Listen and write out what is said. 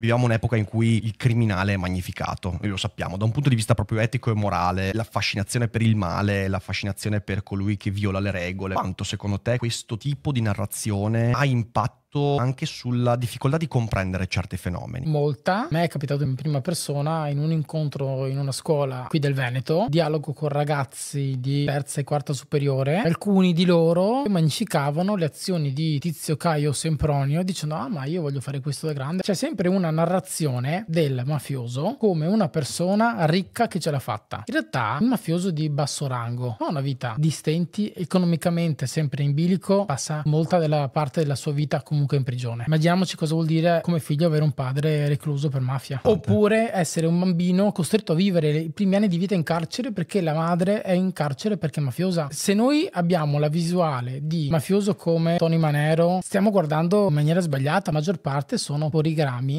Viviamo un'epoca in cui il criminale è magnificato, noi lo sappiamo, da un punto di vista proprio etico e morale, la fascinazione per il male, la fascinazione per colui che viola le regole. Quanto secondo te questo tipo di narrazione ha impatto anche sulla difficoltà di comprendere certi fenomeni. Molta. A me è capitato in prima persona in un incontro in una scuola qui del Veneto, dialogo con ragazzi di terza e quarta superiore. Alcuni di loro magnificavano le azioni di Tizio Caio Sempronio dicendo "Ah, ma io voglio fare questo da grande". C'è sempre una narrazione del mafioso come una persona ricca che ce l'ha fatta. In realtà il mafioso di basso rango ha una vita di stenti, economicamente sempre in bilico, passa molta della parte della sua vita comunque comunque in prigione. Immaginiamoci cosa vuol dire come figlio avere un padre recluso per mafia. Oppure essere un bambino costretto a vivere i primi anni di vita in carcere perché la madre è in carcere perché è mafiosa. Se noi abbiamo la visuale di mafioso come Tony Manero, stiamo guardando in maniera sbagliata. La maggior parte sono origami